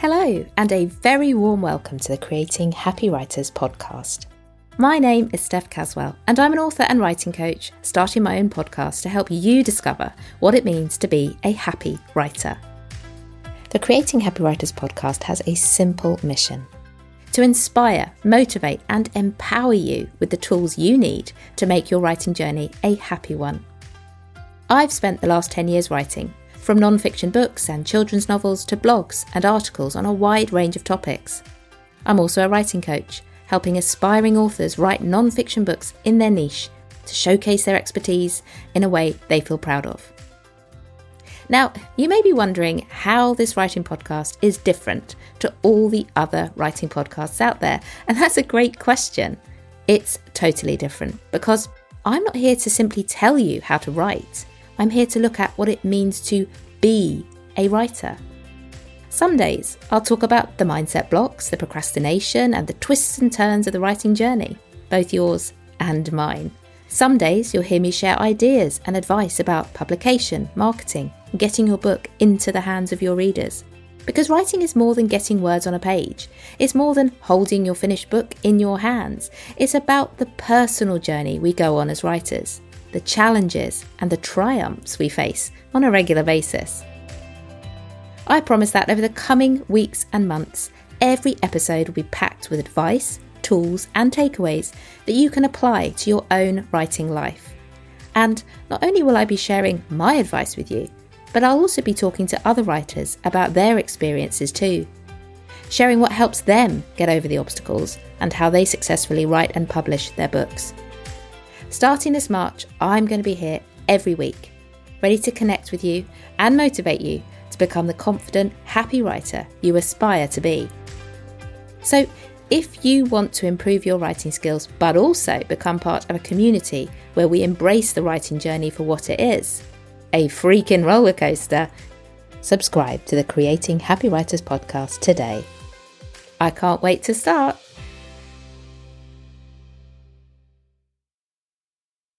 Hello, and a very warm welcome to the Creating Happy Writers podcast. My name is Steph Caswell, and I'm an author and writing coach, starting my own podcast to help you discover what it means to be a happy writer. The Creating Happy Writers podcast has a simple mission to inspire, motivate, and empower you with the tools you need to make your writing journey a happy one. I've spent the last 10 years writing, from non fiction books and children's novels to blogs and articles on a wide range of topics. I'm also a writing coach, helping aspiring authors write non fiction books in their niche to showcase their expertise in a way they feel proud of. Now, you may be wondering how this writing podcast is different to all the other writing podcasts out there, and that's a great question. It's totally different because I'm not here to simply tell you how to write. I'm here to look at what it means to be a writer. Some days I'll talk about the mindset blocks, the procrastination, and the twists and turns of the writing journey, both yours and mine. Some days you'll hear me share ideas and advice about publication, marketing, and getting your book into the hands of your readers. Because writing is more than getting words on a page. It's more than holding your finished book in your hands. It's about the personal journey we go on as writers the challenges and the triumphs we face on a regular basis. I promise that over the coming weeks and months, every episode will be packed with advice, tools, and takeaways that you can apply to your own writing life. And not only will I be sharing my advice with you, but I'll also be talking to other writers about their experiences too, sharing what helps them get over the obstacles and how they successfully write and publish their books. Starting this March, I'm going to be here every week, ready to connect with you and motivate you to become the confident, happy writer you aspire to be. So, if you want to improve your writing skills but also become part of a community where we embrace the writing journey for what it is a freaking roller coaster subscribe to the Creating Happy Writers podcast today. I can't wait to start.